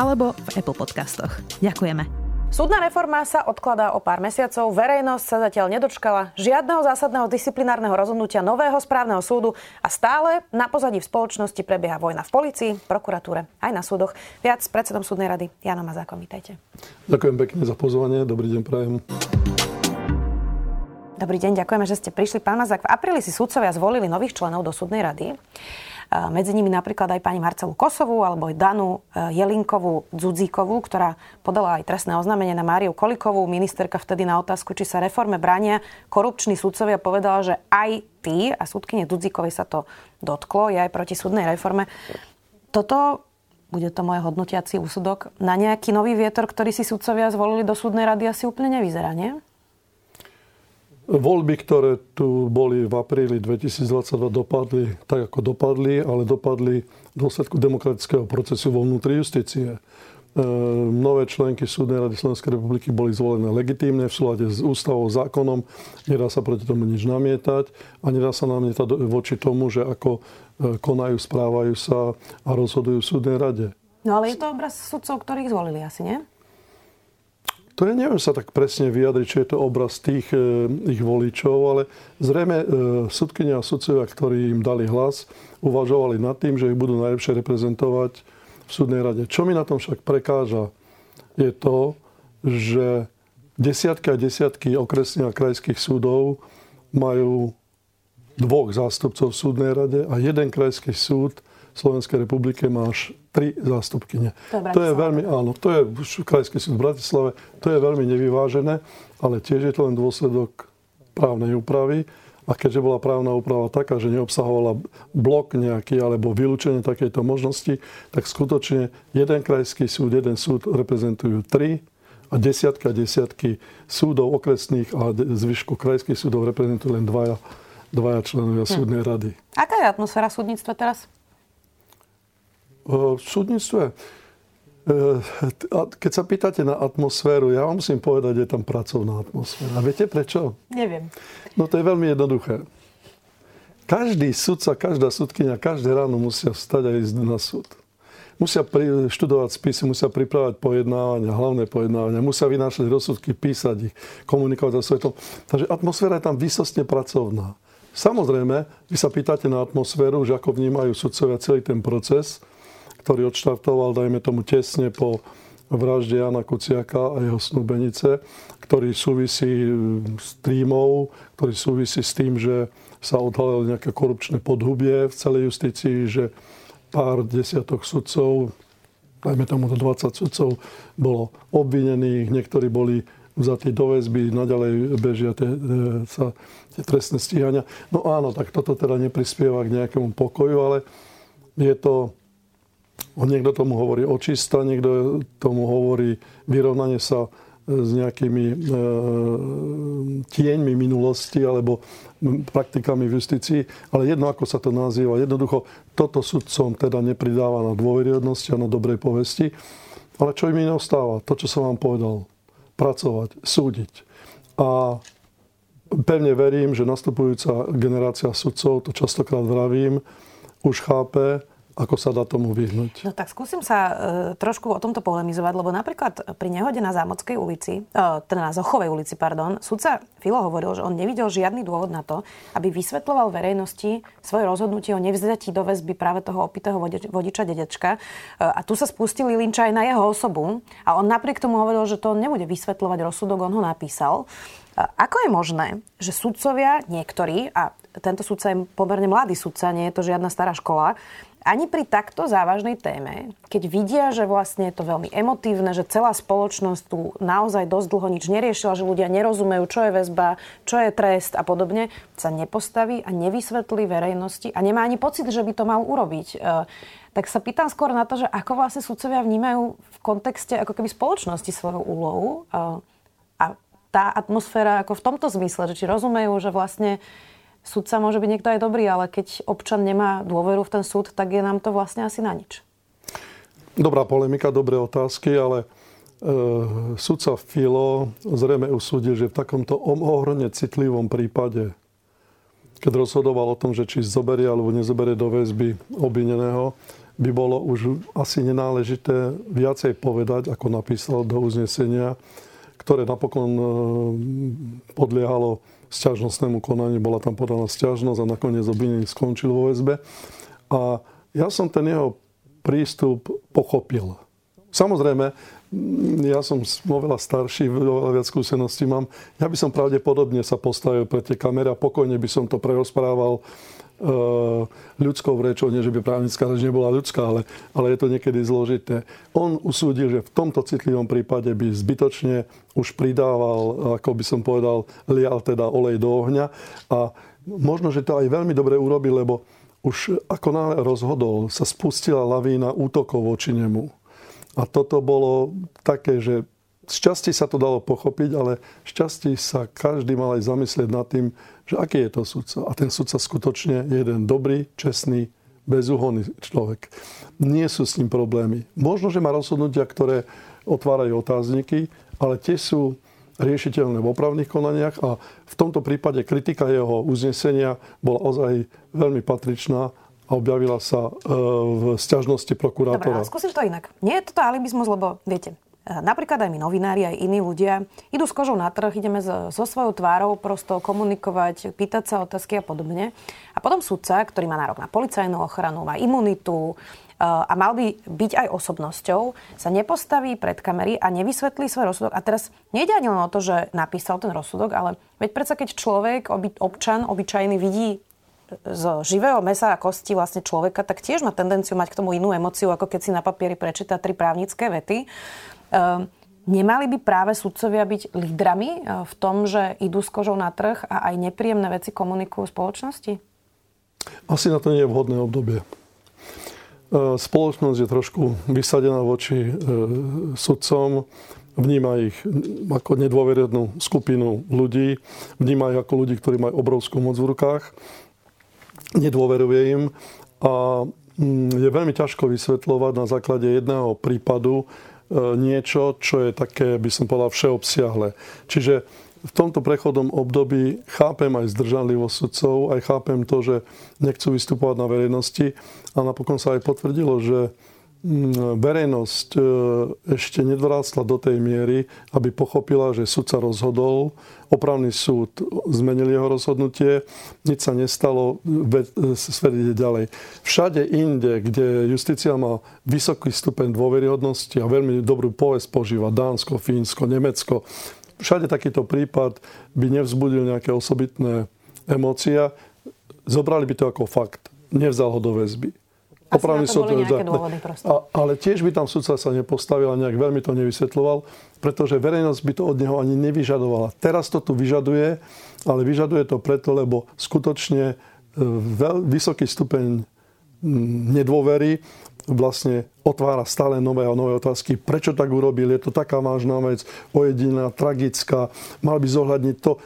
alebo v Apple Podcastoch. Ďakujeme. Súdna reforma sa odkladá o pár mesiacov. Verejnosť sa zatiaľ nedočkala žiadneho zásadného disciplinárneho rozhodnutia nového správneho súdu a stále na pozadí v spoločnosti prebieha vojna v policii, prokuratúre aj na súdoch. Viac s predsedom súdnej rady Janom Mazákom. Vítajte. Ďakujem pekne za pozvanie. Dobrý deň, prajem. Dobrý deň, ďakujeme, že ste prišli. Pán Mazák, v apríli si súdcovia zvolili nových členov do súdnej rady. Medzi nimi napríklad aj pani Marcelu Kosovú alebo aj Danu e, Jelinkovú Dzudzíkovú, ktorá podala aj trestné oznámenie na Máriu Kolikovú. Ministerka vtedy na otázku, či sa reforme bránia korupční sudcovia povedala, že aj ty a súdkyne Dzudzíkovej sa to dotklo, je aj proti súdnej reforme. Toto bude to moje hodnotiaci úsudok, na nejaký nový vietor, ktorý si sudcovia zvolili do súdnej rady asi úplne nevyzerá, nie? Voľby, ktoré tu boli v apríli 2022, dopadli tak, ako dopadli, ale dopadli v dôsledku demokratického procesu vo vnútri justície. E, nové členky Súdnej rady Slovenskej republiky boli zvolené legitímne v súlade s ústavou, zákonom. Nedá sa proti tomu nič namietať a nedá sa namietať voči tomu, že ako e, konajú, správajú sa a rozhodujú v Súdnej rade. No ale je to obraz sudcov, ktorých zvolili asi, nie? To je, neviem sa tak presne vyjadriť, či je to obraz tých e, ich voličov, ale zrejme e, sudkynia a sudcovia, ktorí im dali hlas, uvažovali nad tým, že ich budú najlepšie reprezentovať v súdnej rade. Čo mi na tom však prekáža, je to, že desiatky a desiatky okresných a krajských súdov majú dvoch zástupcov v súdnej rade a jeden krajský súd Slovenskej republike má až tri zástupkyne. To je, to je veľmi, áno, to je Krajský súd v Bratislave, to je veľmi nevyvážené, ale tiež je to len dôsledok právnej úpravy. A keďže bola právna úprava taká, že neobsahovala blok nejaký alebo vylúčenie takejto možnosti, tak skutočne jeden krajský súd, jeden súd reprezentujú tri a desiatka desiatky súdov okresných a zvyšku krajských súdov reprezentujú len dvaja, dvaja členovia hm. súdnej rady. Aká je atmosféra súdnictva teraz? V súdnictve, e, keď sa pýtate na atmosféru, ja vám musím povedať, že je tam pracovná atmosféra. A viete prečo? Neviem. No to je veľmi jednoduché. Každý sudca, každá sudkynia, každé ráno musia vstať a ísť na súd. Musia pri, študovať spisy, musia pripravať pojednávania, hlavné pojednávania, musia vynášať rozsudky, písať ich, komunikovať so svetom. Takže atmosféra je tam vysostne pracovná. Samozrejme, vy sa pýtate na atmosféru, že ako vnímajú sudcovia celý ten proces, ktorý odštartoval, dajme tomu, tesne po vražde Jana Kuciaka a jeho snúbenice, ktorý súvisí s týmov, ktorý súvisí s tým, že sa odhalilo nejaké korupčné podhubie v celej justícii, že pár desiatok sudcov, dajme tomu do 20 sudcov, bolo obvinených, niektorí boli vzatí do väzby, naďalej bežia tie, e, sa, tie trestné stíhania. No áno, tak toto teda neprispieva k nejakému pokoju, ale je to Niekto tomu hovorí očista, niekto tomu hovorí vyrovnanie sa e, s nejakými e, tieňmi minulosti alebo praktikami v justícii, ale jedno, ako sa to nazýva. Jednoducho, toto sudcom teda nepridáva na dôveryhodnosti a na dobrej povesti. Ale čo im ostáva? To, čo som vám povedal. Pracovať, súdiť. A pevne verím, že nastupujúca generácia sudcov, to častokrát vravím, už chápe, ako sa dá tomu vyhnúť? No tak skúsim sa e, trošku o tomto polemizovať, lebo napríklad pri nehode na Zámodskej ulici, e, teda na Zochovej ulici, pardon, sudca Filo hovoril, že on nevidel žiadny dôvod na to, aby vysvetloval verejnosti svoje rozhodnutie o nevzdatí do väzby práve toho opitého vodiča dedečka. E, a tu sa spustili linča aj na jeho osobu a on napriek tomu hovoril, že to nebude vysvetľovať rozsudok, on ho napísal. E, ako je možné, že sudcovia niektorí, a tento sudca je pomerne mladý sudca, nie je to žiadna stará škola, ani pri takto závažnej téme, keď vidia, že vlastne je to veľmi emotívne, že celá spoločnosť tu naozaj dosť dlho nič neriešila, že ľudia nerozumejú, čo je väzba, čo je trest a podobne, sa nepostaví a nevysvetlí verejnosti a nemá ani pocit, že by to mal urobiť. E, tak sa pýtam skôr na to, že ako vlastne sudcovia vnímajú v kontexte ako keby spoločnosti svoju úlohu e, a tá atmosféra ako v tomto zmysle, že či rozumejú, že vlastne sudca môže byť niekto aj dobrý, ale keď občan nemá dôveru v ten súd, tak je nám to vlastne asi na nič. Dobrá polemika, dobré otázky, ale e, sudca Filo zrejme usúdil, že v takomto ohromne citlivom prípade, keď rozhodoval o tom, že či zoberie alebo nezoberie do väzby obvineného, by bolo už asi nenáležité viacej povedať, ako napísal do uznesenia, ktoré napokon e, podliehalo sťažnostnému konaniu, bola tam podaná sťažnosť a nakoniec obvinený skončil vo väzbe. A ja som ten jeho prístup pochopil. Samozrejme, ja som oveľa starší, oveľa viac skúseností mám. Ja by som pravdepodobne sa postavil pre tie kamery a pokojne by som to prerozprával ľudskou rečou, nie že by právnická reč nebola ľudská, ale, ale je to niekedy zložité. On usúdil, že v tomto citlivom prípade by zbytočne už pridával, ako by som povedal, lial teda olej do ohňa a možno, že to aj veľmi dobre urobil, lebo už ako náhle rozhodol, sa spustila lavína útokov voči nemu. A toto bolo také, že z časti sa to dalo pochopiť, ale z sa každý mal aj zamyslieť nad tým, že aký je to sudca. A ten sudca skutočne je jeden dobrý, čestný, bezúhonný človek. Nie sú s ním problémy. Možno, že má rozhodnutia, ktoré otvárajú otázniky, ale tie sú riešiteľné v opravných konaniach a v tomto prípade kritika jeho uznesenia bola ozaj veľmi patričná a objavila sa e, v sťažnosti prokurátora. Dobre, skúsim to inak. Nie je toto alibizmus, lebo viete, Napríklad aj my novinári, aj iní ľudia idú s kožou na trh, ideme so, svojou tvárou prosto komunikovať, pýtať sa otázky a podobne. A potom sudca, ktorý má nárok na policajnú ochranu, má imunitu, eh, a mal by byť aj osobnosťou, sa nepostaví pred kamery a nevysvetlí svoj rozsudok. A teraz nejde ani len o to, že napísal ten rozsudok, ale veď predsa keď človek, občan, obyčajný vidí z živého mesa a kosti vlastne človeka, tak tiež má tendenciu mať k tomu inú emociu, ako keď si na papieri prečíta tri právnické vety. Ehm, nemali by práve sudcovia byť lídrami eh, v tom, že idú s kožou na trh a aj nepríjemné veci komunikujú spoločnosti? Asi na to nie je vhodné obdobie. Eh, spoločnosť je trošku vysadená voči eh, sudcom, vníma ich ako nedôverednú skupinu ľudí, vníma ich ako ľudí, ktorí majú obrovskú moc v rukách, nedôveruje im a mm, je veľmi ťažko vysvetľovať na základe jedného prípadu, niečo, čo je také, by som povedal, všeobsiahle. Čiže v tomto prechodom období chápem aj zdržanlivosť sudcov, aj chápem to, že nechcú vystupovať na verejnosti a napokon sa aj potvrdilo, že verejnosť e, ešte nedorastla do tej miery, aby pochopila, že sudca rozhodol, opravný súd zmenil jeho rozhodnutie, nič sa nestalo, svet ide ďalej. Všade inde, kde justícia má vysoký stupeň dôveryhodnosti a veľmi dobrú povesť požíva, Dánsko, Fínsko, Nemecko, všade takýto prípad by nevzbudil nejaké osobitné emócie, zobrali by to ako fakt, nevzal ho do väzby opravný súd. Dôvody a, ale tiež by tam sudca sa nepostavil a nejak veľmi to nevysvetloval, pretože verejnosť by to od neho ani nevyžadovala. Teraz to tu vyžaduje, ale vyžaduje to preto, lebo skutočne e, veľ, vysoký stupeň nedôvery vlastne otvára stále nové a nové otázky. Prečo tak urobil? Je to taká vážna vec, ojediná, tragická. Mal by zohľadniť to.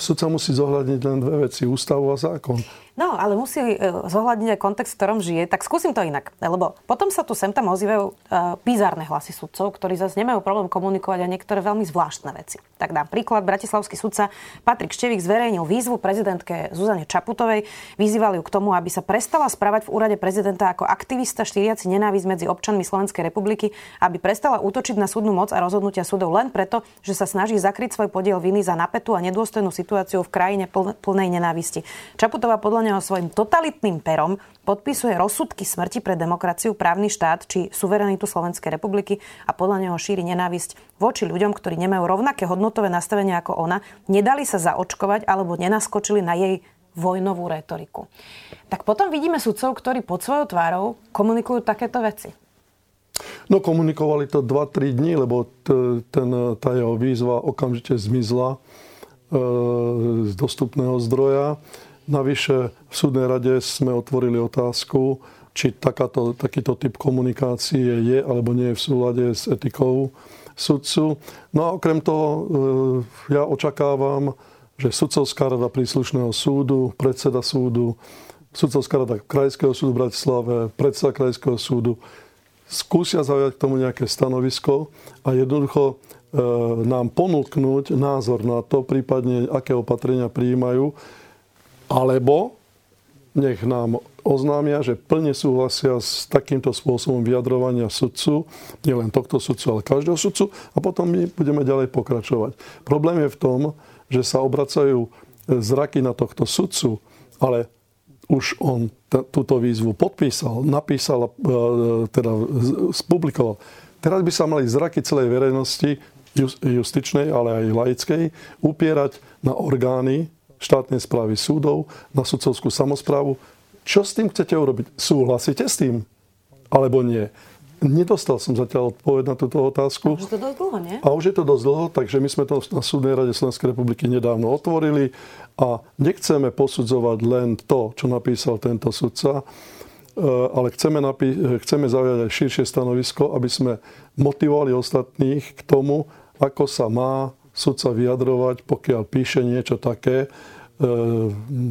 Sudca musí zohľadniť len dve veci, ústavu a zákon. No, ale musí e, zohľadniť aj kontext, v ktorom žije. Tak skúsim to inak. Lebo potom sa tu sem tam ozývajú uh, bizárne hlasy sudcov, ktorí zase nemajú problém komunikovať a niektoré veľmi zvláštne veci. Tak dám príklad. Bratislavský sudca Patrik Števik zverejnil výzvu prezidentke Zuzane Čaputovej. Vyzývali ju k tomu, aby sa prestala správať v úrade prezidenta ako aktivista štíriaci nenávisť medzi občanmi Slovenskej republiky, aby prestala útočiť na súdnu moc a rozhodnutia súdov len preto, že sa snaží zakryť svoj podiel viny za napätú a nedôstojnú situáciu v krajine plnej nenávisti. Čaputová podľa neho svojim totalitným perom podpisuje rozsudky smrti pre demokraciu, právny štát či suverenitu Slovenskej republiky a podľa neho šíri nenávisť voči ľuďom, ktorí nemajú rovnaké hodnotové nastavenie ako ona, nedali sa zaočkovať alebo nenaskočili na jej vojnovú retoriku. Tak potom vidíme sudcov, ktorí pod svojou tvárou komunikujú takéto veci. No komunikovali to 2-3 dní, lebo t- ten, tá jeho výzva okamžite zmizla e, z dostupného zdroja. Navyše v súdnej rade sme otvorili otázku, či takáto, takýto typ komunikácie je alebo nie je v súlade s etikou sudcu. No a okrem toho e, ja očakávam, že sudcovská rada príslušného súdu, predseda súdu, sudcovská rada Krajského súdu v Bratislave, predseda Krajského súdu skúsia zaujať k tomu nejaké stanovisko a jednoducho e, nám ponúknuť názor na to, prípadne aké opatrenia prijímajú, alebo nech nám oznámia, že plne súhlasia s takýmto spôsobom vyjadrovania sudcu, nielen tohto sudcu, ale každého sudcu a potom my budeme ďalej pokračovať. Problém je v tom, že sa obracajú zraky na tohto sudcu, ale už on t- túto výzvu podpísal, napísal, e, teda spublikoval. Teraz by sa mali zraky celej verejnosti, justičnej, ale aj laickej, upierať na orgány štátnej správy súdov, na sudcovskú samozprávu, čo s tým chcete urobiť? Súhlasíte s tým? Alebo nie? Nedostal som zatiaľ odpoveď na túto otázku. A už je to dosť dlho, nie? A už je to dosť dlho, takže my sme to na Súdnej rade Slovenskej republiky nedávno otvorili a nechceme posudzovať len to, čo napísal tento sudca, e, ale chceme, napí- chceme zaujať aj širšie stanovisko, aby sme motivovali ostatných k tomu, ako sa má sudca vyjadrovať, pokiaľ píše niečo také,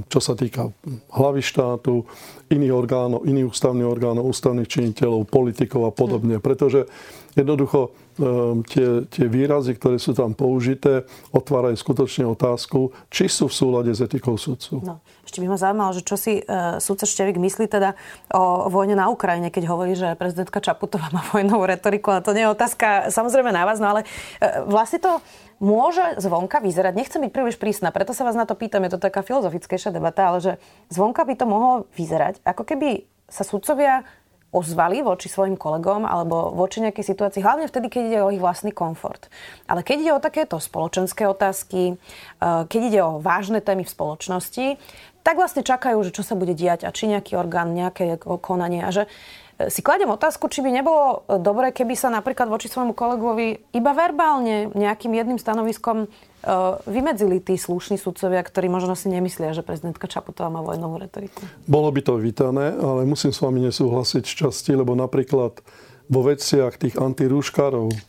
čo sa týka hlavy štátu, iných orgánov, iných ústavných orgánov, ústavných činiteľov, politikov a podobne. Pretože jednoducho e, tie, tie výrazy, ktoré sú tam použité, otvárajú skutočne otázku, či sú v súlade s etikou sudcu. No, ešte by ma zaujímalo, že čo si uh, sudca Števik myslí teda o vojne na Ukrajine, keď hovorí, že prezidentka Čaputová má vojnovú retoriku, ale to nie je otázka samozrejme na vás, no ale uh, vlastne to môže zvonka vyzerať, nechcem byť príliš prísna, preto sa vás na to pýtam, je to taká filozofickejšia debata, ale že zvonka by to mohlo vyzerať, ako keby sa sudcovia ozvali voči svojim kolegom alebo voči nejakej situácii, hlavne vtedy, keď ide o ich vlastný komfort. Ale keď ide o takéto spoločenské otázky, eh, keď ide o vážne témy v spoločnosti, tak vlastne čakajú, že čo sa bude diať a či nejaký orgán, nejaké konanie a že si kladem otázku, či by nebolo e, dobré, keby sa napríklad voči svojmu kolegovi iba verbálne nejakým jedným stanoviskom e, vymedzili tí slušní sudcovia, ktorí možno si nemyslia, že prezidentka Čaputová má vojnovú retoriku. Bolo by to vítané, ale musím s vami nesúhlasiť z časti, lebo napríklad vo veciach tých antirúškarov e,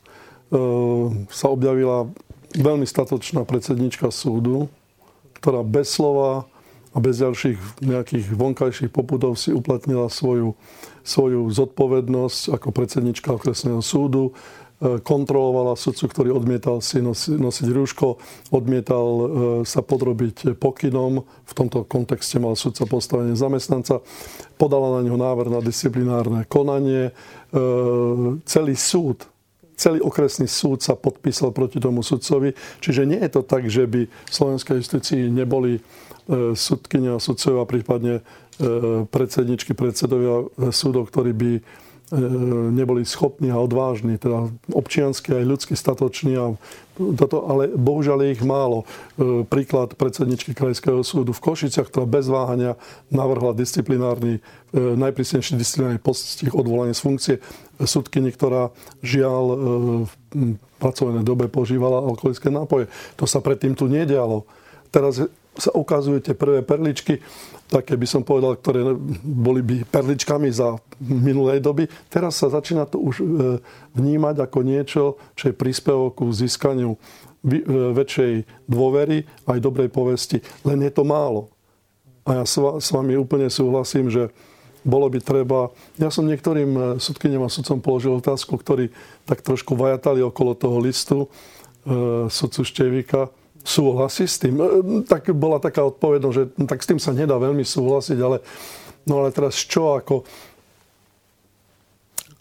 sa objavila veľmi statočná predsednička súdu, ktorá bez slova a bez ďalších nejakých vonkajších popudov si uplatnila svoju, svoju zodpovednosť ako predsednička okresného súdu, e, kontrolovala sudcu, ktorý odmietal si nosi, nosiť rúško, odmietal e, sa podrobiť pokynom, v tomto kontexte mal sudca postavenie zamestnanca, podala na neho návrh na disciplinárne konanie. E, celý súd celý okresný súd sa podpísal proti tomu sudcovi. Čiže nie je to tak, že by v slovenskej justícii neboli E, sudkynia, sudcovia, prípadne e, predsedničky, predsedovia súdov, ktorí by e, neboli schopní a odvážni, teda občiansky aj ľudsky statoční. A toto, ale bohužiaľ je ich málo. Príklad predsedničky Krajského súdu v Košiciach, ktorá bez váhania navrhla disciplinárny, najprísnejší disciplinárny postih odvolanie z funkcie súdkyni, ktorá žiaľ v pracovnej dobe požívala alkoholické nápoje. To sa predtým tu nedialo. Teraz sa ukazujú tie prvé perličky, také by som povedal, ktoré boli by perličkami za minulej doby. Teraz sa začína to už e, vnímať ako niečo, čo je príspevok ku získaniu e, väčšej dôvery aj dobrej povesti. Len je to málo. A ja s vami úplne súhlasím, že bolo by treba... Ja som niektorým e, sudkyniam a sudcom položil otázku, ktorí tak trošku vajatali okolo toho listu sudcu Števika, súhlasí s tým? E, tak bola taká odpovednosť, že no, tak s tým sa nedá veľmi súhlasiť, ale, no ale teraz čo ako...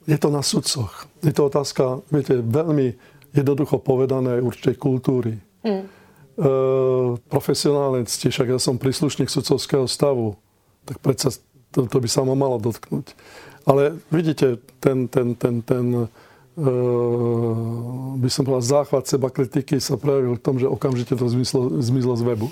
Je to na sudcoch. Je to otázka, viete, veľmi jednoducho povedané určitej kultúry. Mm. E, profesionálne cti, však ja som príslušník sudcovského stavu, tak predsa to, to by sa ma malo dotknúť. Ale vidíte, ten, ten, ten, ten by som povedal, záchvat seba kritiky sa prejavil v tom, že okamžite to zmizlo, zmizlo z webu.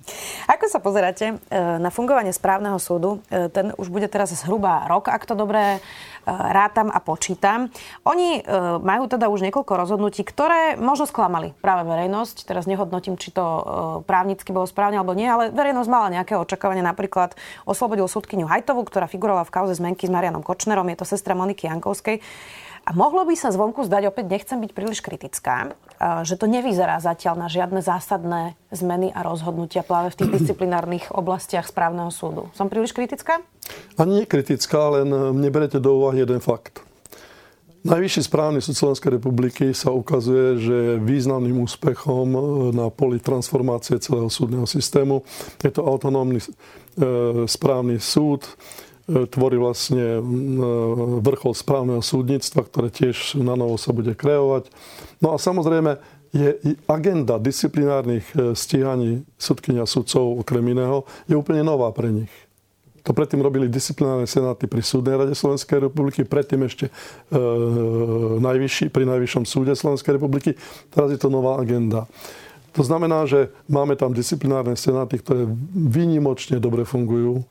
Ako sa pozeráte na fungovanie správneho súdu? Ten už bude teraz zhruba rok, ak to dobre rátam a počítam. Oni majú teda už niekoľko rozhodnutí, ktoré možno sklamali práve verejnosť. Teraz nehodnotím, či to právnicky bolo správne alebo nie, ale verejnosť mala nejaké očakávanie. Napríklad oslobodil súdkyňu Hajtovú, ktorá figurovala v kauze zmenky s Marianom Kočnerom. Je to sestra Moniky Jankovskej. A mohlo by sa zvonku zdať, opäť nechcem byť príliš kritická, že to nevyzerá zatiaľ na žiadne zásadné zmeny a rozhodnutia práve v tých disciplinárnych oblastiach správneho súdu. Som príliš kritická? Ani nie kritická, len neberete do úvahy jeden fakt. Najvyšší správny súd Slovenskej republiky sa ukazuje, že významným úspechom na poli transformácie celého súdneho systému. Je to autonómny e, správny súd, tvorí vlastne e, vrchol správneho súdnictva, ktoré tiež na novo sa bude kreovať. No a samozrejme je agenda disciplinárnych e, stíhaní sudkynia sudcov okrem iného je úplne nová pre nich. To predtým robili disciplinárne senáty pri Súdnej rade Slovenskej republiky, predtým ešte e, najvyšší, pri Najvyššom súde Slovenskej republiky. Teraz je to nová agenda. To znamená, že máme tam disciplinárne senáty, ktoré výnimočne dobre fungujú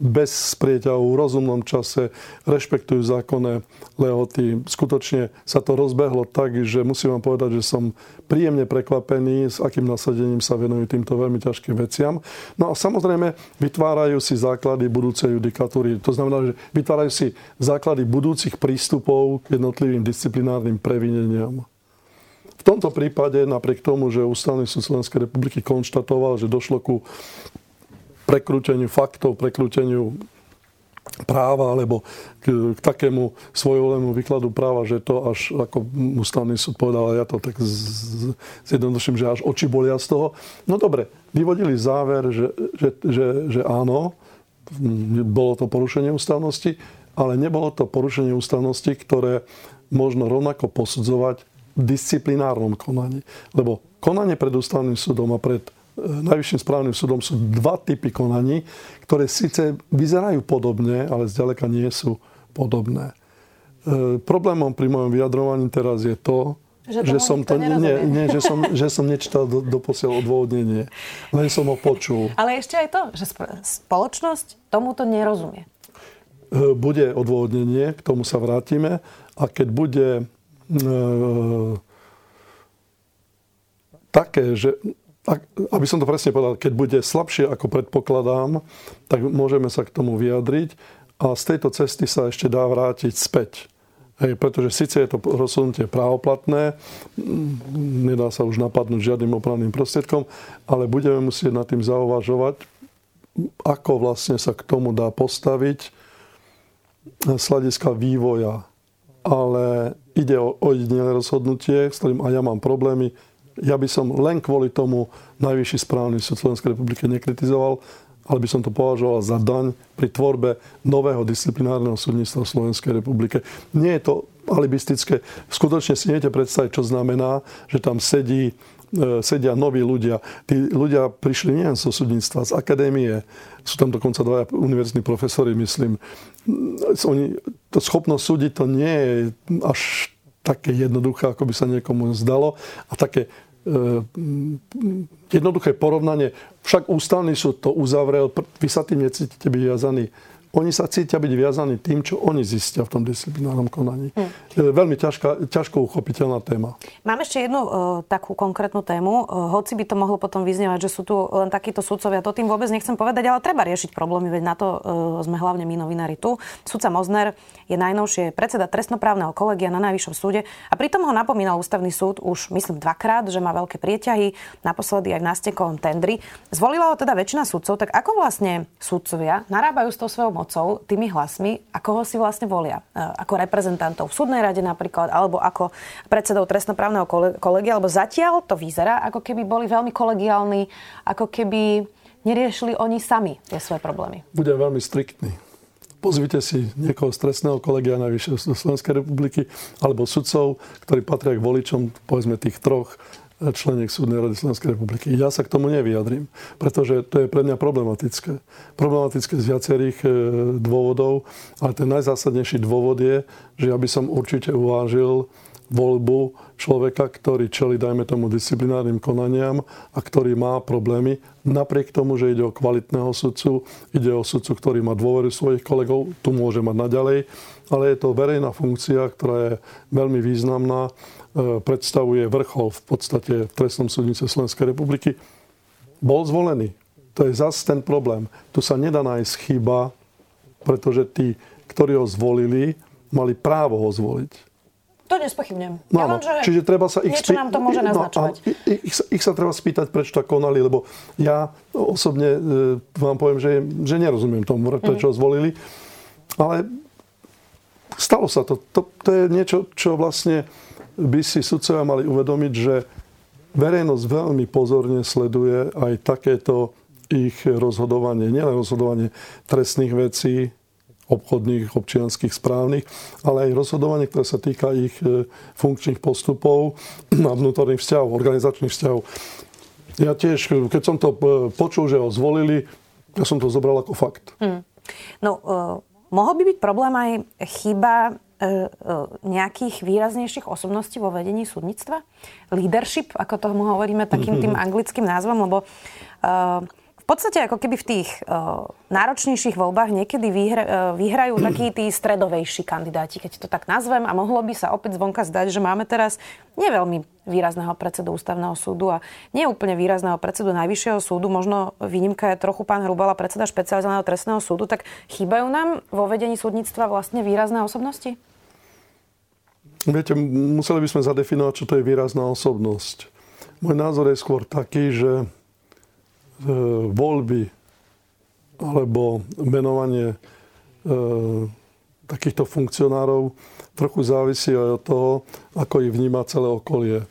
bez sprieťahu, v rozumnom čase, rešpektujú zákonné lehoty. Skutočne sa to rozbehlo tak, že musím vám povedať, že som príjemne prekvapený, s akým nasadením sa venujú týmto veľmi ťažkým veciam. No a samozrejme vytvárajú si základy budúcej judikatúry. To znamená, že vytvárajú si základy budúcich prístupov k jednotlivým disciplinárnym previneniam. V tomto prípade, napriek tomu, že Ústavný súd Slovenskej republiky konštatoval, že došlo ku prekrúteniu faktov, prekrúteniu práva alebo k, k takému svojvolému výkladu práva, že to až ako ústavný súd povedal, ja to tak zjednoduším, že až oči bolia z toho. No dobre, vyvodili záver, že, že, že, že áno, bolo to porušenie ústavnosti, ale nebolo to porušenie ústavnosti, ktoré možno rovnako posudzovať v disciplinárnom konaní. Lebo konanie pred ústavným súdom a pred Najvyšším správnym súdom sú dva typy konaní, ktoré síce vyzerajú podobne, ale zďaleka nie sú podobné. E, problémom pri mojom vyjadrovaní teraz je to, že, že som to, nie, nie, že som, že som nečítal do, doposiaľ odôvodnenie. Len som ho počul. Ale ešte aj to, že spoločnosť tomuto nerozumie. E, bude odôvodnenie, k tomu sa vrátime. A keď bude e, také, že aby som to presne povedal, keď bude slabšie ako predpokladám, tak môžeme sa k tomu vyjadriť a z tejto cesty sa ešte dá vrátiť späť. Hej, pretože síce je to rozhodnutie právoplatné, nedá sa už napadnúť žiadnym opravným prostriedkom, ale budeme musieť nad tým zauvažovať, ako vlastne sa k tomu dá postaviť z hľadiska vývoja. Ale ide o ojedinelé rozhodnutie, s ktorým aj ja mám problémy, ja by som len kvôli tomu Najvyšší správny súd Slovenskej republiky nekritizoval, ale by som to považoval za daň pri tvorbe nového disciplinárneho súdnictva v Slovenskej republike. Nie je to alibistické. Skutočne si neviete predstaviť, čo znamená, že tam sedí e, sedia noví ľudia. Tí ľudia prišli nielen zo súdnictva, z akadémie, sú tam dokonca dvaja univerzitní profesori, myslím. Oni, to schopnosť súdiť to nie je až také jednoduché, ako by sa niekomu zdalo a také e, jednoduché porovnanie. Však ústavný súd to uzavrel, vy sa tým necítite byť viazaný oni sa cítia byť viazaní tým, čo oni zistia v tom disciplinárnom konaní. Hm. Veľmi ťažká, ťažko uchopiteľná téma. Mám ešte jednu uh, takú konkrétnu tému. Uh, hoci by to mohlo potom vyznievať, že sú tu len takíto sudcovia, to tým vôbec nechcem povedať, ale treba riešiť problémy, veď na to uh, sme hlavne my novinári tu. Sudca Mozner je najnovšie predseda trestnoprávneho kolegia na Najvyššom súde a pritom ho napomínal ústavný súd už, myslím, dvakrát, že má veľké prieťahy, naposledy aj v nástekovom tendri. Zvolila ho teda väčšina sudcov, tak ako vlastne sudcovia narábajú s tou svojou mocou, tými hlasmi a koho si vlastne volia. E, ako reprezentantov v súdnej rade napríklad, alebo ako predsedov trestnoprávneho kolegia, alebo zatiaľ to vyzerá, ako keby boli veľmi kolegiálni, ako keby neriešili oni sami tie svoje problémy. Bude veľmi striktný. Pozvite si niekoho z trestného kolegia Najvyššej Slovenskej republiky alebo sudcov, ktorí patria k voličom, povedzme tých troch členek Súdnej rady Slovenskej republiky. Ja sa k tomu nevyjadrím, pretože to je pre mňa problematické. Problematické z viacerých e, dôvodov, ale ten najzásadnejší dôvod je, že ja by som určite uvážil voľbu človeka, ktorý čeli, dajme tomu, disciplinárnym konaniam a ktorý má problémy, napriek tomu, že ide o kvalitného sudcu, ide o sudcu, ktorý má dôveru svojich kolegov, tu môže mať naďalej, ale je to verejná funkcia, ktorá je veľmi významná predstavuje vrchol v podstate v trestnom súdnice Slovenskej republiky, bol zvolený. To je zase ten problém. Tu sa nedá nájsť chyba, pretože tí, ktorí ho zvolili, mali právo ho zvoliť. To nespochybnem. No, ja len, že Čiže treba sa ich niečo nám to môže no, naznačovať. No, ich, ich, ich sa treba spýtať, prečo tak konali, lebo ja osobne e, vám poviem, že, že nerozumiem tomu, prečo mm. zvolili. Ale stalo sa to. to. To je niečo, čo vlastne by si sudcovia mali uvedomiť, že verejnosť veľmi pozorne sleduje aj takéto ich rozhodovanie, nielen rozhodovanie trestných vecí, obchodných, občianských, správnych, ale aj rozhodovanie, ktoré sa týka ich e, funkčných postupov a vnútorných vzťahov, organizačných vzťahov. Ja tiež, keď som to e, počul, že ho zvolili, ja som to zobral ako fakt. Hmm. No, uh, mohol by byť problém aj chyba nejakých výraznejších osobností vo vedení súdnictva? Leadership, ako tomu hovoríme takým tým anglickým názvom, lebo uh, v podstate ako keby v tých náročnejších voľbách niekedy vyhra, vyhrajú takí tí stredovejší kandidáti, keď to tak nazvem. A mohlo by sa opäť zvonka zdať, že máme teraz neveľmi výrazného predsedu ústavného súdu a nie úplne výrazného predsedu najvyššieho súdu. Možno výnimka je trochu pán Hrubala, predseda špecializovaného trestného súdu. Tak chýbajú nám vo vedení súdnictva vlastne výrazné osobnosti? Viete, museli by sme zadefinovať, čo to je výrazná osobnosť. Môj názor je skôr taký, že e, voľby alebo menovanie e, takýchto funkcionárov trochu závisí aj od toho, ako ich vníma celé okolie.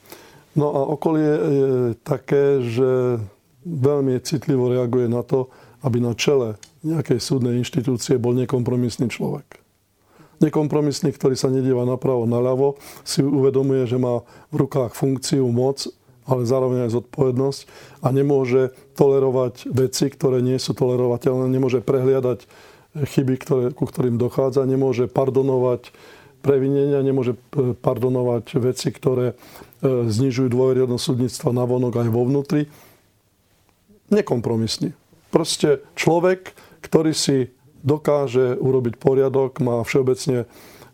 No a okolie je také, že veľmi citlivo reaguje na to, aby na čele nejakej súdnej inštitúcie bol nekompromisný človek nekompromisný, ktorý sa nedíva napravo, naľavo, si uvedomuje, že má v rukách funkciu, moc, ale zároveň aj zodpovednosť a nemôže tolerovať veci, ktoré nie sú tolerovateľné, nemôže prehliadať chyby, ktoré, ku ktorým dochádza, nemôže pardonovať previnenia, nemôže e, pardonovať veci, ktoré e, znižujú dôveryhodnosť súdnictva na vonok aj vo vnútri. Nekompromisný. Proste človek, ktorý si dokáže urobiť poriadok, má všeobecne,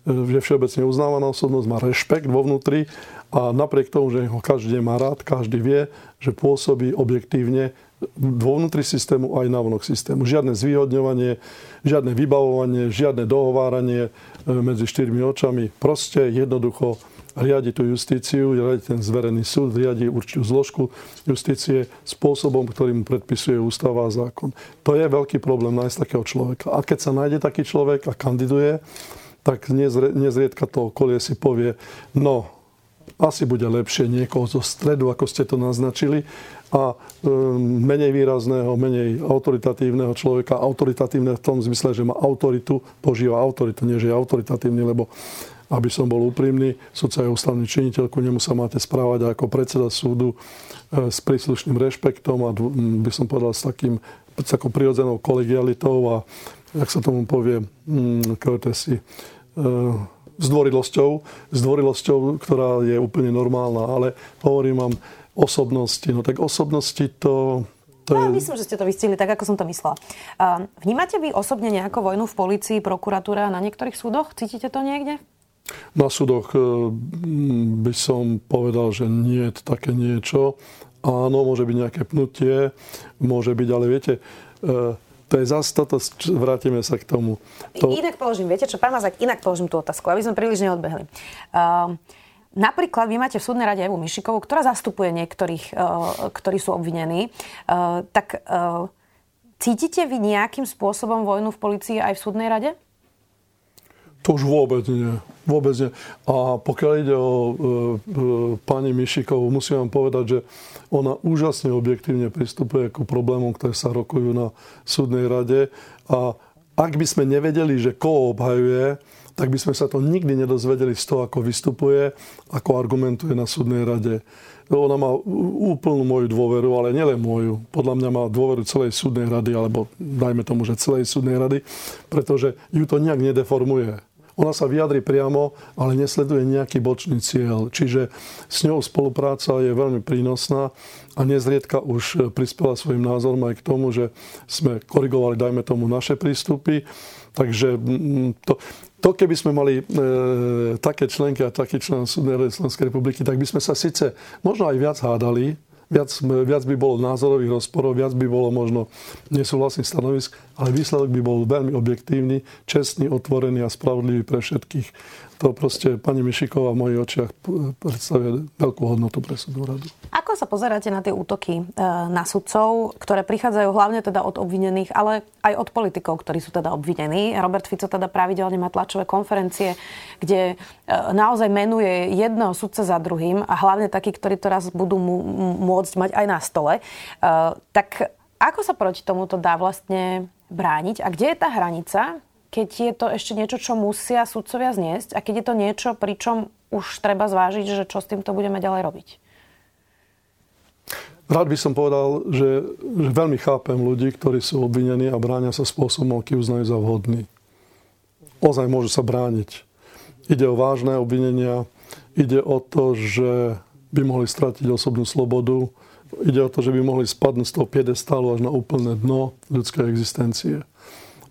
je všeobecne uznávaná osobnosť, má rešpekt vo vnútri a napriek tomu, že ho každý má rád, každý vie, že pôsobí objektívne vo vnútri systému aj na vonok systému. Žiadne zvýhodňovanie, žiadne vybavovanie, žiadne dohováranie e, medzi štyrmi očami. Proste jednoducho riadi tú justíciu, riadi ten zverený súd, riadi určitú zložku justície spôsobom, ktorý mu predpisuje ústava a zákon. To je veľký problém nájsť takého človeka. A keď sa nájde taký človek a kandiduje, tak nezriedka to okolie si povie, no, asi bude lepšie niekoho zo stredu, ako ste to naznačili, a um, menej výrazného, menej autoritatívneho človeka, autoritatívne v tom zmysle, že má autoritu, požíva autoritu, nie že je autoritatívny, lebo aby som bol úprimný, sudca je ústavný činiteľ, ku nemu sa máte správať ako predseda súdu e, s príslušným rešpektom a by som povedal s takým s takou prirodzenou kolegialitou a, jak sa tomu povie, si, e, s dvorilosťou, s dvorilosťou, ktorá je úplne normálna, ale hovorím vám osobnosti. No tak osobnosti to, to no, je... myslím, že ste to vystihli tak, ako som to myslela. Vnímate vy osobne nejakú vojnu v policii, prokuratúre a na niektorých súdoch? Cítite to niekde? Na súdoch e, by som povedal, že nie je také niečo. Áno, môže byť nejaké pnutie, môže byť, ale viete, e, to je zase toto, vrátime sa k tomu. To... Inak položím, viete čo, pán Mazak, inak položím tú otázku, aby sme príliš neodbehli. Uh, napríklad vy máte v súdnej rade Evu Mišikovú, ktorá zastupuje niektorých, uh, ktorí sú obvinení. Uh, tak uh, cítite vy nejakým spôsobom vojnu v policii aj v súdnej rade? To už vôbec nie. Vôbec nie. A pokiaľ ide o e, e, pani Mišikovú, musím vám povedať, že ona úžasne objektívne pristupuje ku problémom, ktoré sa rokujú na súdnej rade. A ak by sme nevedeli, že koho obhajuje, tak by sme sa to nikdy nedozvedeli z toho, ako vystupuje, ako argumentuje na súdnej rade. Ona má úplnú moju dôveru, ale nielen moju. Podľa mňa má dôveru celej súdnej rady, alebo dajme tomu, že celej súdnej rady, pretože ju to nejak nedeformuje. Ona sa vyjadri priamo, ale nesleduje nejaký bočný cieľ. Čiže s ňou spolupráca je veľmi prínosná a nezriedka už prispela svojim názorom aj k tomu, že sme korigovali, dajme tomu, naše prístupy. Takže to, to, keby sme mali e, také členky a taký člen Slovenskej republiky, tak by sme sa síce možno aj viac hádali, viac, viac by bolo názorových rozporov, viac by bolo možno nesúhlasných stanovisk, ale výsledok by bol veľmi objektívny, čestný, otvorený a spravodlivý pre všetkých to proste pani Mišiková v mojich očiach predstavuje veľkú hodnotu pre súdnu radu. Ako sa pozeráte na tie útoky e, na sudcov, ktoré prichádzajú hlavne teda od obvinených, ale aj od politikov, ktorí sú teda obvinení? Robert Fico teda pravidelne má tlačové konferencie, kde e, naozaj menuje jedného sudca za druhým a hlavne takí, ktorí to raz budú môcť mať aj na stole. E, tak ako sa proti tomuto dá vlastne brániť a kde je tá hranica, keď je to ešte niečo, čo musia sudcovia zniesť a keď je to niečo, pričom už treba zvážiť, že čo s týmto budeme ďalej robiť? Rád by som povedal, že, že veľmi chápem ľudí, ktorí sú obvinení a bránia sa spôsobom, aký uznajú za vhodný. Ozaj môžu sa brániť. Ide o vážne obvinenia, ide o to, že by mohli stratiť osobnú slobodu, ide o to, že by mohli spadnúť z toho piedestálu až na úplné dno ľudskej existencie.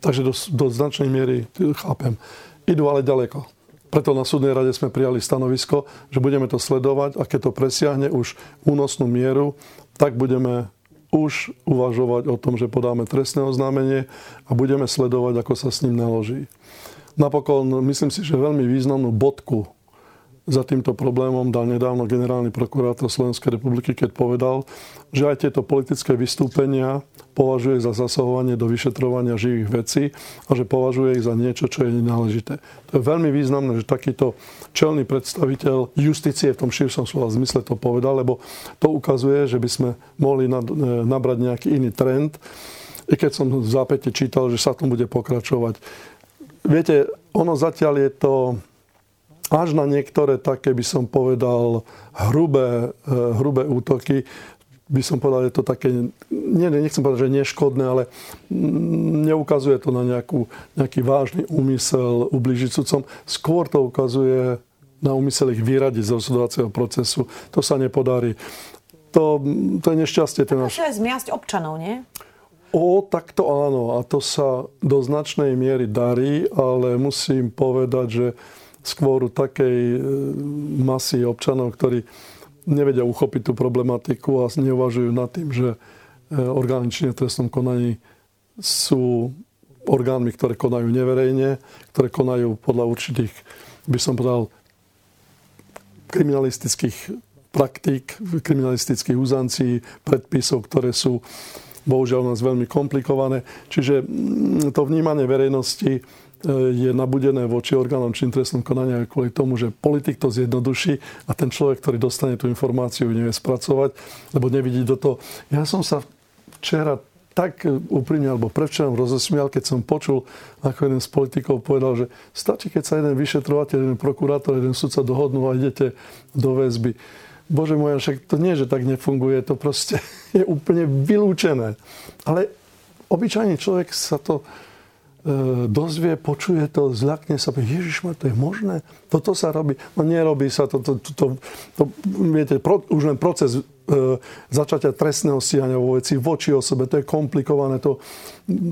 Takže do, do značnej miery chápem. Idú ale ďaleko. Preto na súdnej rade sme prijali stanovisko, že budeme to sledovať a keď to presiahne už únosnú mieru, tak budeme už uvažovať o tom, že podáme trestné oznámenie a budeme sledovať, ako sa s ním naloží. Napokon myslím si, že veľmi významnú bodku za týmto problémom dal nedávno generálny prokurátor Slovenskej republiky, keď povedal, že aj tieto politické vystúpenia považuje za zasahovanie do vyšetrovania živých vecí a že považuje ich za niečo, čo je nenáležité. To je veľmi významné, že takýto čelný predstaviteľ justície v tom širšom slova zmysle to povedal, lebo to ukazuje, že by sme mohli nabrať nejaký iný trend. I keď som v zápäte čítal, že sa tom bude pokračovať. Viete, ono zatiaľ je to až na niektoré také, by som povedal, hrubé, eh, hrubé útoky, by som povedal, je to také, nie, nechcem povedať, že neškodné, ale neukazuje to na nejakú, nejaký vážny úmysel ubližiť sudcom. Skôr to ukazuje na úmysel ich vyradiť z rozhodovacieho procesu. To sa nepodarí. To, to je nešťastie. To je zmiasť občanov, nie? O, tak to áno. A to sa do značnej miery darí, ale musím povedať, že skôr takej e, masy občanov, ktorí nevedia uchopiť tú problematiku a neuvažujú nad tým, že e, orgány činné trestnom konaní sú orgánmi, ktoré konajú neverejne, ktoré konajú podľa určitých, by som povedal, kriminalistických praktík, kriminalistických uzancí, predpisov, ktoré sú bohužiaľ u nás veľmi komplikované. Čiže to vnímanie verejnosti je nabudené voči orgánom čin trestnom konania kvôli tomu, že politik to zjednoduší a ten človek, ktorý dostane tú informáciu, nevie spracovať, lebo nevidí do toho. Ja som sa včera tak úprimne, alebo prevčerom rozosmial, keď som počul, ako jeden z politikov povedal, že stačí, keď sa jeden vyšetrovateľ, jeden prokurátor, jeden sudca dohodnú a idete do väzby. Bože môj, však to nie, že tak nefunguje, to proste je úplne vylúčené. Ale obyčajný človek sa to E, dozvie, počuje to, zľakne sa, Ježiš, to je možné? Toto sa robí? No nerobí sa to, to, to, to, to viete, pro, už len proces e, začatia trestného stíhania vo veci voči osobe, to je komplikované, to,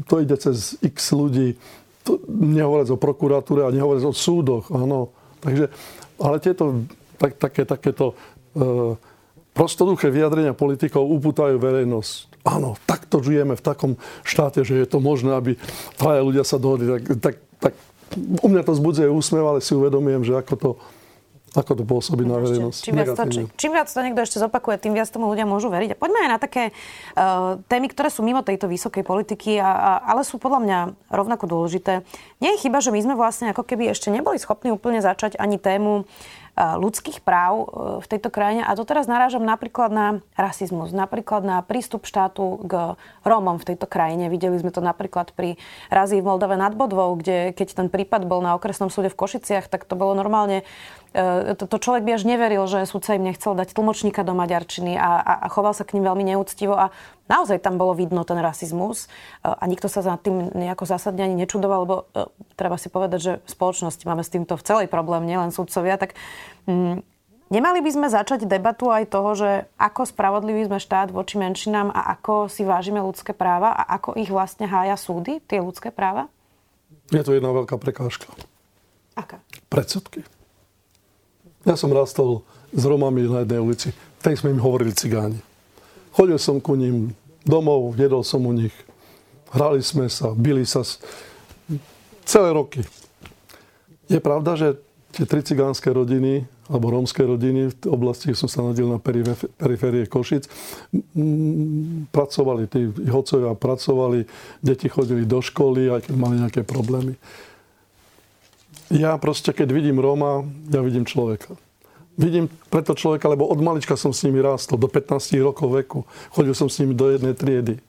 to ide cez x ľudí, to, nehovoriac o prokuratúre a nehovoriac o súdoch, áno. Takže, ale tieto tak, také, takéto e, prostoduché vyjadrenia politikov upútajú verejnosť áno, takto žijeme v takom štáte, že je to možné, aby traja ľudia sa dohodli. Tak, tak, tak u mňa to zbudzuje úsmev, ale si uvedomujem, že ako to, ako to pôsobí na verejnosť. Čím viac, to, čím viac to niekto ešte zopakuje, tým viac tomu ľudia môžu veriť. A poďme aj na také uh, témy, ktoré sú mimo tejto vysokej politiky, a, a, ale sú podľa mňa rovnako dôležité. Nie je chyba, že my sme vlastne ako keby ešte neboli schopní úplne začať ani tému ľudských práv v tejto krajine. A to teraz narážam napríklad na rasizmus, napríklad na prístup štátu k Rómom v tejto krajine. Videli sme to napríklad pri razii v Moldave nad Bodvou, kde keď ten prípad bol na okresnom súde v Košiciach, tak to bolo normálne to, to človek by až neveril, že sudca im nechcel dať tlmočníka do maďarčiny a, a, a choval sa k ním veľmi neúctivo a naozaj tam bolo vidno ten rasizmus e, a nikto sa za tým nejako zásadne ani nečudoval, lebo e, treba si povedať, že v spoločnosti máme s týmto v celej problém, nielen sudcovia, tak mm, nemali by sme začať debatu aj toho, že ako spravodlivý sme štát voči menšinám a ako si vážime ľudské práva a ako ich vlastne hája súdy, tie ľudské práva? Je to jedna veľká prekážka. Aká? Predsudky. Ja som rastol s Romami na jednej ulici. tej sme im hovorili cigáni. Chodil som ku ním domov, jedol som u nich. Hrali sme sa, bili sa celé roky. Je pravda, že tie tri cigánske rodiny, alebo rómske rodiny v oblasti, som sa nadil na periférie Košic, pracovali, tí hocovia pracovali, deti chodili do školy, aj keď mali nejaké problémy ja proste, keď vidím Róma, ja vidím človeka. Vidím preto človeka, lebo od malička som s nimi rástol, do 15 rokov veku. Chodil som s nimi do jednej triedy.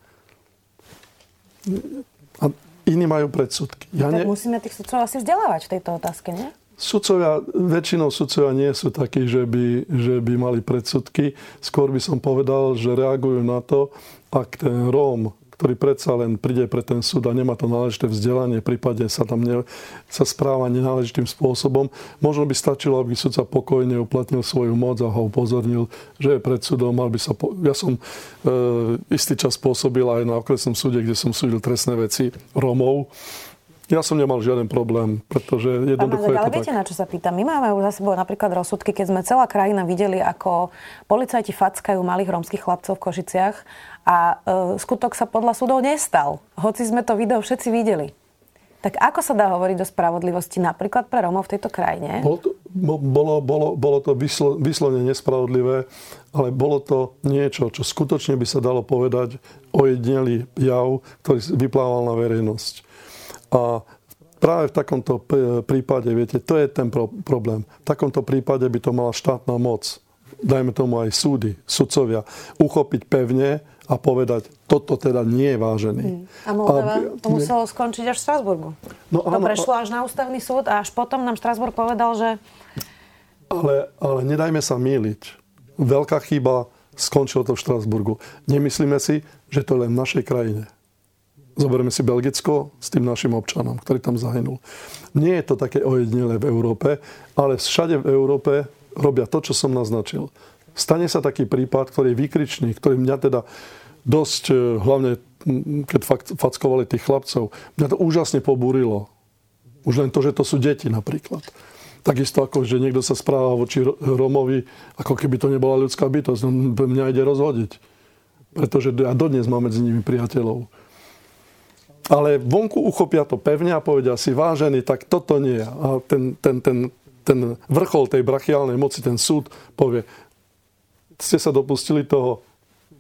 A iní majú predsudky. Ja tak ne... musíme tých sudcov asi vzdelávať v tejto otázke, nie? Sudcovia, väčšinou sudcovia nie sú takí, že by, že by mali predsudky. Skôr by som povedal, že reagujú na to, ak ten Róm ktorý predsa len príde pre ten súd a nemá to náležité vzdelanie, prípadne sa tam ne, sa správa nenáležitým spôsobom. Možno by stačilo, aby sudca pokojne uplatnil svoju moc a ho upozornil, že je pred súdom, mal by sa... Po... Ja som e, istý čas pôsobil aj na okresnom súde, kde som súdil trestné veci Rómov ja som nemal žiaden problém, pretože jednoducho Pán ale viete, tak. na čo sa pýtam? My máme už za sebou napríklad rozsudky, keď sme celá krajina videli, ako policajti fackajú malých rómskych chlapcov v Košiciach a e, skutok sa podľa súdov nestal. Hoci sme to video všetci videli. Tak ako sa dá hovoriť o spravodlivosti napríklad pre Rómov v tejto krajine? Bolo to, bolo, bolo, bolo to vyslo, vyslovene nespravodlivé, ale bolo to niečo, čo skutočne by sa dalo povedať ojednelý jav, ktorý vyplával na verejnosť. A práve v takomto prípade, viete, to je ten pro- problém. V takomto prípade by to mala štátna moc, dajme tomu aj súdy, sudcovia, uchopiť pevne a povedať, toto teda nie je vážený. Hmm. A Moldava a, to muselo skončiť až v Strasburgu. No, to áno, prešlo až na ústavný súd a až potom nám Strasburg povedal, že... Ale, ale nedajme sa míliť. Veľká chyba, skončilo to v Štrasburgu. Nemyslíme si, že to je len v našej krajine. Zoberieme si Belgicko s tým našim občanom, ktorý tam zahynul. Nie je to také ojedinele v Európe, ale všade v Európe robia to, čo som naznačil. Stane sa taký prípad, ktorý je výkričný, ktorý mňa teda dosť, e, hlavne keď fackovali tých chlapcov, mňa to úžasne pobúrilo. Už len to, že to sú deti napríklad. Takisto ako, že niekto sa správa voči Romovi, ako keby to nebola ľudská bytosť. No, mňa ide rozhodiť. Pretože ja dodnes mám medzi nimi priateľov ale vonku uchopia to pevne a povedia si, vážený, tak toto nie. A ten, ten, ten, ten vrchol tej brachiálnej moci, ten súd povie, ste sa dopustili toho,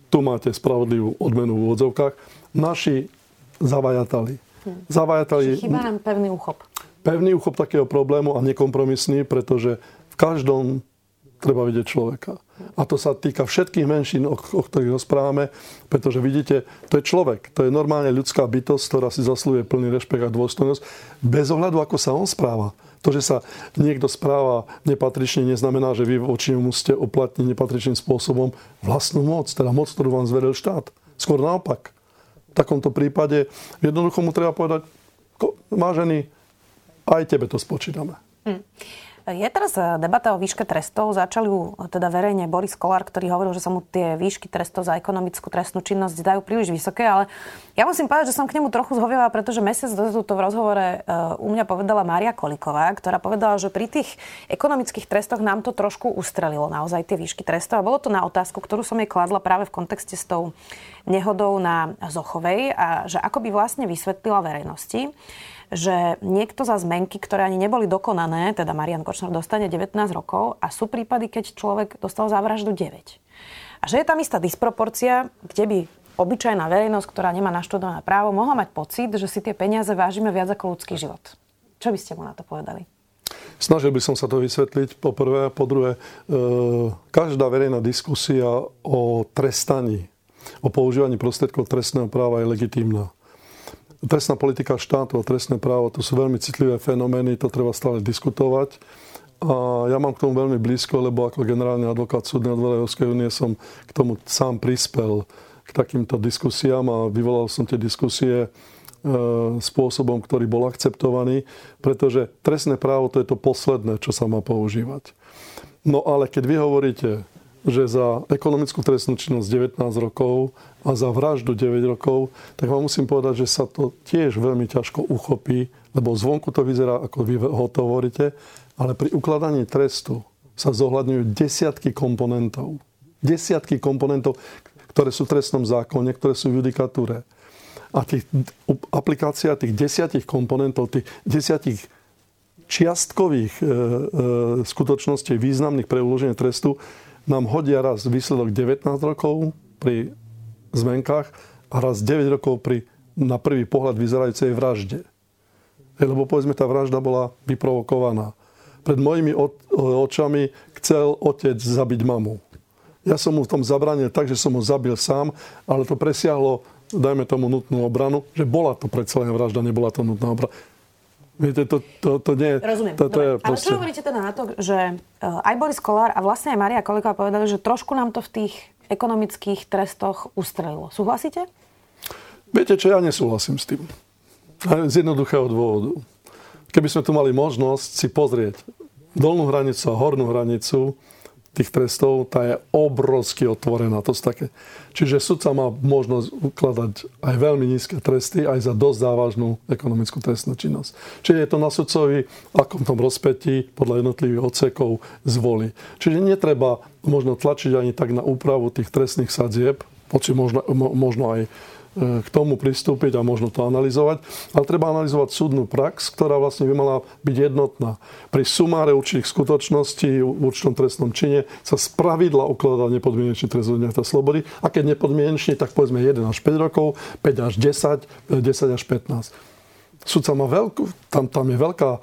tu máte spravodlivú odmenu v úvodzovkách. Naši zavajatali. Hm. Zavajatali... Chýba nám pevný uchop. Pevný uchop takého problému a nekompromisný, pretože v každom treba vidieť človeka. A to sa týka všetkých menšín, o, o ktorých rozprávame, pretože vidíte, to je človek, to je normálne ľudská bytosť, ktorá si zaslúje plný rešpekt a dôstojnosť, bez ohľadu, ako sa on správa. To, že sa niekto správa nepatrične, neznamená, že vy voči nemu musíte oplatniť nepatričným spôsobom vlastnú moc, teda moc, ktorú vám zveril štát. Skôr naopak. V takomto prípade jednoducho mu treba povedať, vážený, aj tebe to spočítame. Hm. Je teraz e, debata o výške trestov. Začali ju e, teda verejne Boris Kolár, ktorý hovoril, že sa mu tie výšky trestov za ekonomickú trestnú činnosť dajú príliš vysoké, ale ja musím povedať, že som k nemu trochu zhovievala, pretože mesiac dozadu to v rozhovore e, u mňa povedala Mária Koliková, ktorá povedala, že pri tých ekonomických trestoch nám to trošku ustrelilo naozaj tie výšky trestov. A bolo to na otázku, ktorú som jej kladla práve v kontexte s tou nehodou na Zochovej a že ako by vlastne vysvetlila verejnosti, že niekto za zmenky, ktoré ani neboli dokonané, teda Marian Kočner dostane 19 rokov a sú prípady, keď človek dostal za vraždu 9. A že je tam istá disproporcia, kde by obyčajná verejnosť, ktorá nemá naštudované právo, mohla mať pocit, že si tie peniaze vážime viac ako ľudský život. Čo by ste mu na to povedali? Snažil by som sa to vysvetliť po prvé. Po druhé, e, každá verejná diskusia o trestaní, o používaní prostriedkov trestného práva je legitímna. Trestná politika štátu a trestné právo to sú veľmi citlivé fenomény, to treba stále diskutovať. A ja mám k tomu veľmi blízko, lebo ako generálny advokát súdnej odvole Európskej únie som k tomu sám prispel k takýmto diskusiám a vyvolal som tie diskusie E, spôsobom, ktorý bol akceptovaný, pretože trestné právo to je to posledné, čo sa má používať. No ale keď vy hovoríte, že za ekonomickú trestnú činnosť 19 rokov a za vraždu 9 rokov, tak vám musím povedať, že sa to tiež veľmi ťažko uchopí, lebo zvonku to vyzerá, ako vy ho to hovoríte, ale pri ukladaní trestu sa zohľadňujú desiatky komponentov. Desiatky komponentov, ktoré sú v trestnom zákone, ktoré sú v judikatúre a tých, aplikácia tých desiatich komponentov, tých desiatich čiastkových e, e, skutočností významných pre uloženie trestu nám hodia raz výsledok 19 rokov pri zmenkách a raz 9 rokov pri na prvý pohľad vyzerajúcej vražde. Lebo povedzme, tá vražda bola vyprovokovaná. Pred mojimi očami chcel otec zabiť mamu. Ja som mu v tom zabranil tak, že som ho zabil sám, ale to presiahlo dajme tomu nutnú obranu, že bola to predsa len vražda, nebola to nutná obrana. Viete, to, to, to nie Rozumiem. To, to je Ale čo hovoríte teda na to, že eh, aj Boris Kolár a vlastne aj Maria Kolika povedali, že trošku nám to v tých ekonomických trestoch ustrelilo. Súhlasíte? Viete čo, ja nesúhlasím s tým. Z jednoduchého dôvodu. Keby sme tu mali možnosť si pozrieť dolnú hranicu a hornú hranicu tých trestov, tá je obrovsky otvorená. To také. Čiže sudca má možnosť ukladať aj veľmi nízke tresty, aj za dosť závažnú ekonomickú trestnú činnosť. Čiže je to na sudcovi, ako tom rozpetí podľa jednotlivých odsekov zvolí. Čiže netreba možno tlačiť ani tak na úpravu tých trestných sadzieb, hoci možno, možno aj k tomu pristúpiť a možno to analyzovať. Ale treba analyzovať súdnu prax, ktorá vlastne by mala byť jednotná. Pri sumáre určitých skutočností v určitom trestnom čine sa z pravidla ukladá nepodmienečný trest odňatia slobody a keď nepodmienečný, tak povedzme 1 až 5 rokov, 5 až 10, 10 až 15 sudca má veľkú, tam, tam je veľká, e,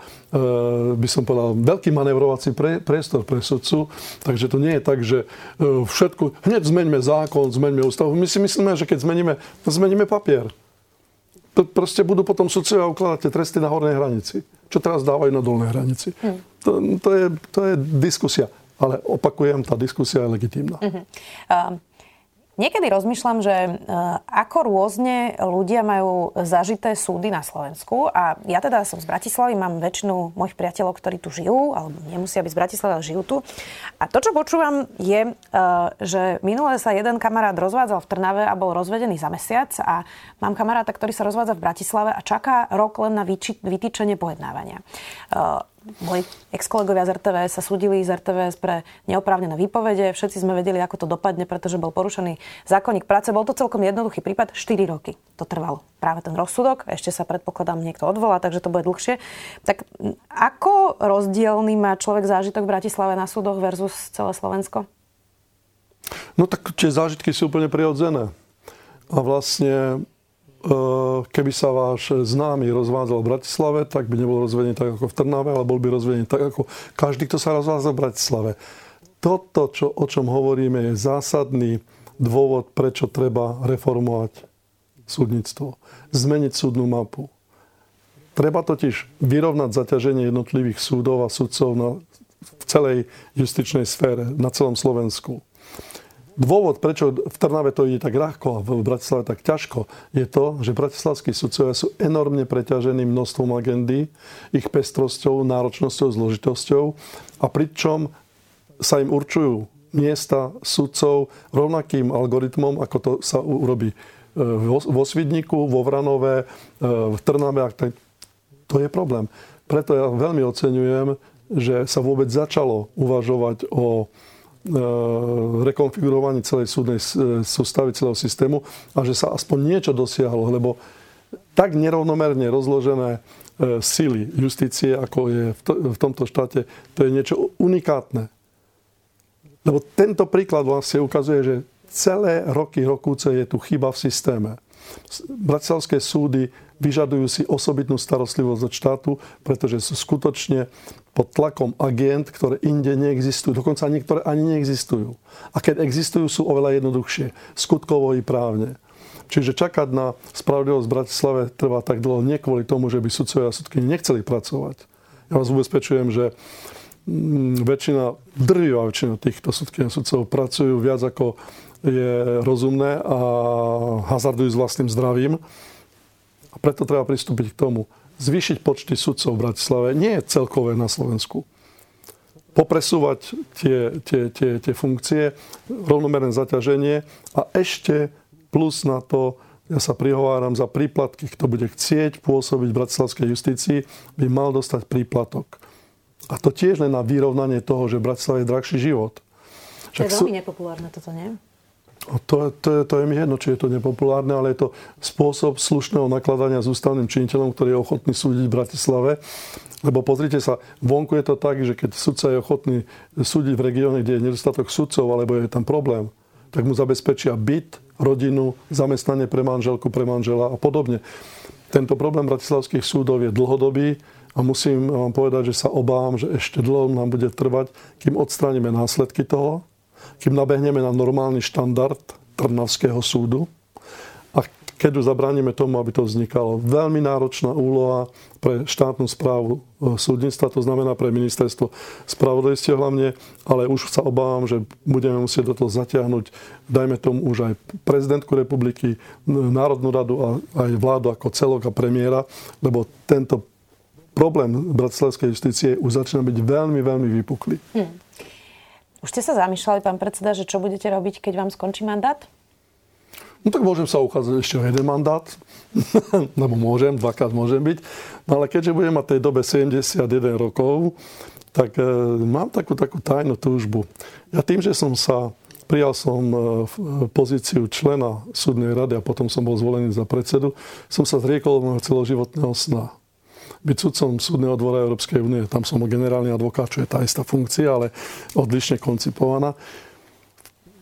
by som povedal, veľký manevrovací pre, priestor pre sudcu, takže to nie je tak, že e, všetko, hneď zmeňme zákon, zmeňme ústavu. My si myslíme, že keď zmeníme, zmeníme papier. To proste budú potom sudcovia ukladať tie tresty na hornej hranici. Čo teraz dávajú na dolnej hranici. Hmm. To, to, je, to je diskusia. Ale opakujem, tá diskusia je legitímna. Uh-huh. Uh, Niekedy rozmýšľam, že e, ako rôzne ľudia majú zažité súdy na Slovensku a ja teda som z Bratislavy, mám väčšinu mojich priateľov, ktorí tu žijú, alebo nemusia byť z Bratislavy, ale žijú tu. A to, čo počúvam, je, e, že minule sa jeden kamarát rozvádzal v Trnave a bol rozvedený za mesiac a mám kamaráta, ktorý sa rozvádza v Bratislave a čaká rok len na vytýčenie pojednávania. Moji ex-kolegovia z RTV sa súdili z RTVS pre neoprávnené výpovede. Všetci sme vedeli, ako to dopadne, pretože bol porušený zákonník práce. Bol to celkom jednoduchý prípad. 4 roky to trvalo. Práve ten rozsudok. Ešte sa predpokladám niekto odvolá, takže to bude dlhšie. Tak ako rozdielný má človek zážitok v Bratislave na súdoch versus celé Slovensko? No tak tie zážitky sú úplne prirodzené. A vlastne keby sa váš známy rozvádzal v Bratislave, tak by nebol rozvedený tak ako v Trnave, ale bol by rozvedený tak ako každý, kto sa rozvádza v Bratislave. Toto, čo, o čom hovoríme, je zásadný dôvod, prečo treba reformovať súdnictvo. Zmeniť súdnu mapu. Treba totiž vyrovnať zaťaženie jednotlivých súdov a súdcov na, v celej justičnej sfére, na celom Slovensku. Dôvod, prečo v Trnave to ide tak ľahko a v Bratislave tak ťažko, je to, že bratislavskí sudcovia sú enormne preťažení množstvom agendy, ich pestrosťou, náročnosťou, zložitosťou a pričom sa im určujú miesta sudcov rovnakým algoritmom, ako to sa urobí e, vo Svidniku, vo Vranove, e, v Trnave. To je problém. Preto ja veľmi oceňujem, že sa vôbec začalo uvažovať o rekonfigurovaní celej súdnej e, sústavy, celého systému a že sa aspoň niečo dosiahlo, lebo tak nerovnomerne rozložené e, sily justície, ako je v tomto štáte, to je niečo unikátne. Lebo tento príklad vlastne ukazuje, že celé roky rokúce je tu chyba v systéme. Bratislavské súdy vyžadujú si osobitnú starostlivosť od štátu, pretože sú skutočne pod tlakom agent, ktoré inde neexistujú. Dokonca niektoré ani neexistujú. A keď existujú, sú oveľa jednoduchšie. Skutkovo i právne. Čiže čakať na spravodlivosť v Bratislave trvá tak dlho nie kvôli tomu, že by sudcovia a sudky nechceli pracovať. Ja vás ubezpečujem, že mm, väčšina, drvivá väčšina týchto sudky a sudcov pracujú viac ako je rozumné a hazardujú s vlastným zdravím. A preto treba pristúpiť k tomu. Zvýšiť počty sudcov v Bratislave nie je celkové na Slovensku. Popresúvať tie, tie, tie, tie funkcie, rovnomerné zaťaženie a ešte Plus na to, ja sa prihováram za príplatky, kto bude chcieť pôsobiť v bratislavskej justícii, by mal dostať príplatok. A to tiež len na vyrovnanie toho, že v Bratislave je drahší život. To je veľmi nepopulárne toto, nie? To, to, to je mi jedno, či je to nepopulárne, ale je to spôsob slušného nakladania s ústavným činiteľom, ktorý je ochotný súdiť v Bratislave. Lebo pozrite sa, vonku je to tak, že keď sudca je ochotný súdiť v regióne, kde je nedostatok sudcov, alebo je tam problém, tak mu zabezpečia byt, rodinu, zamestnanie pre manželku, pre manžela a podobne. Tento problém bratislavských súdov je dlhodobý a musím vám povedať, že sa obávam, že ešte dlho nám bude trvať, kým odstránime následky toho, kým nabehneme na normálny štandard Trnavského súdu, keď už zabránime tomu, aby to vznikalo. Veľmi náročná úloha pre štátnu správu e, súdnictva, to znamená pre ministerstvo spravodajstie hlavne, ale už sa obávam, že budeme musieť do toho zatiahnuť, dajme tomu už aj prezidentku republiky, Národnú radu a aj vládu ako celok a premiéra, lebo tento problém bratislavskej justície už začína byť veľmi, veľmi vypuklý. Hm. Už ste sa zamýšľali, pán predseda, že čo budete robiť, keď vám skončí mandát? No tak môžem sa uchádzať ešte o jeden mandát, lebo môžem, dvakrát môžem byť. No ale keďže budem mať tej dobe 71 rokov, tak e, mám takú, takú tajnú túžbu. Ja tým, že som sa prijal som e, pozíciu člena súdnej rady a potom som bol zvolený za predsedu, som sa zriekol môjho celoživotného sna. Byť sudcom súdneho dvora Európskej únie, tam som generálny advokát, čo je tá istá funkcia, ale odlišne koncipovaná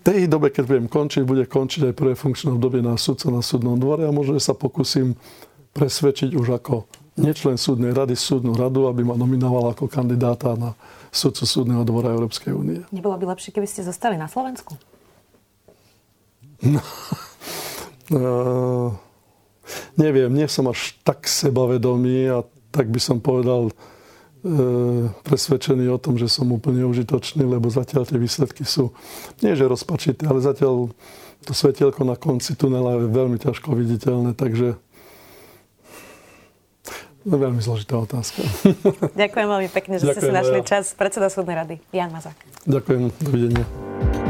tej dobe, keď budem končiť, bude končiť aj prvé funkčné obdobie na sudca na súdnom dvore a možno, že sa pokúsim presvedčiť už ako nečlen súdnej rady, súdnu radu, aby ma nominoval ako kandidáta na sudcu súdneho dvora Európskej únie. Nebolo by lepšie, keby ste zostali na Slovensku? No, uh, neviem, nie som až tak sebavedomý a tak by som povedal, E, presvedčený o tom, že som úplne užitočný, lebo zatiaľ tie výsledky sú nie že rozpačité, ale zatiaľ to svetielko na konci tunela je veľmi ťažko viditeľné, takže No, veľmi zložitá otázka. Ďakujem veľmi pekne, že Ďakujem, ste si našli ja. čas. Predseda súdnej rady, Jan Mazák. Ďakujem, dovidenia.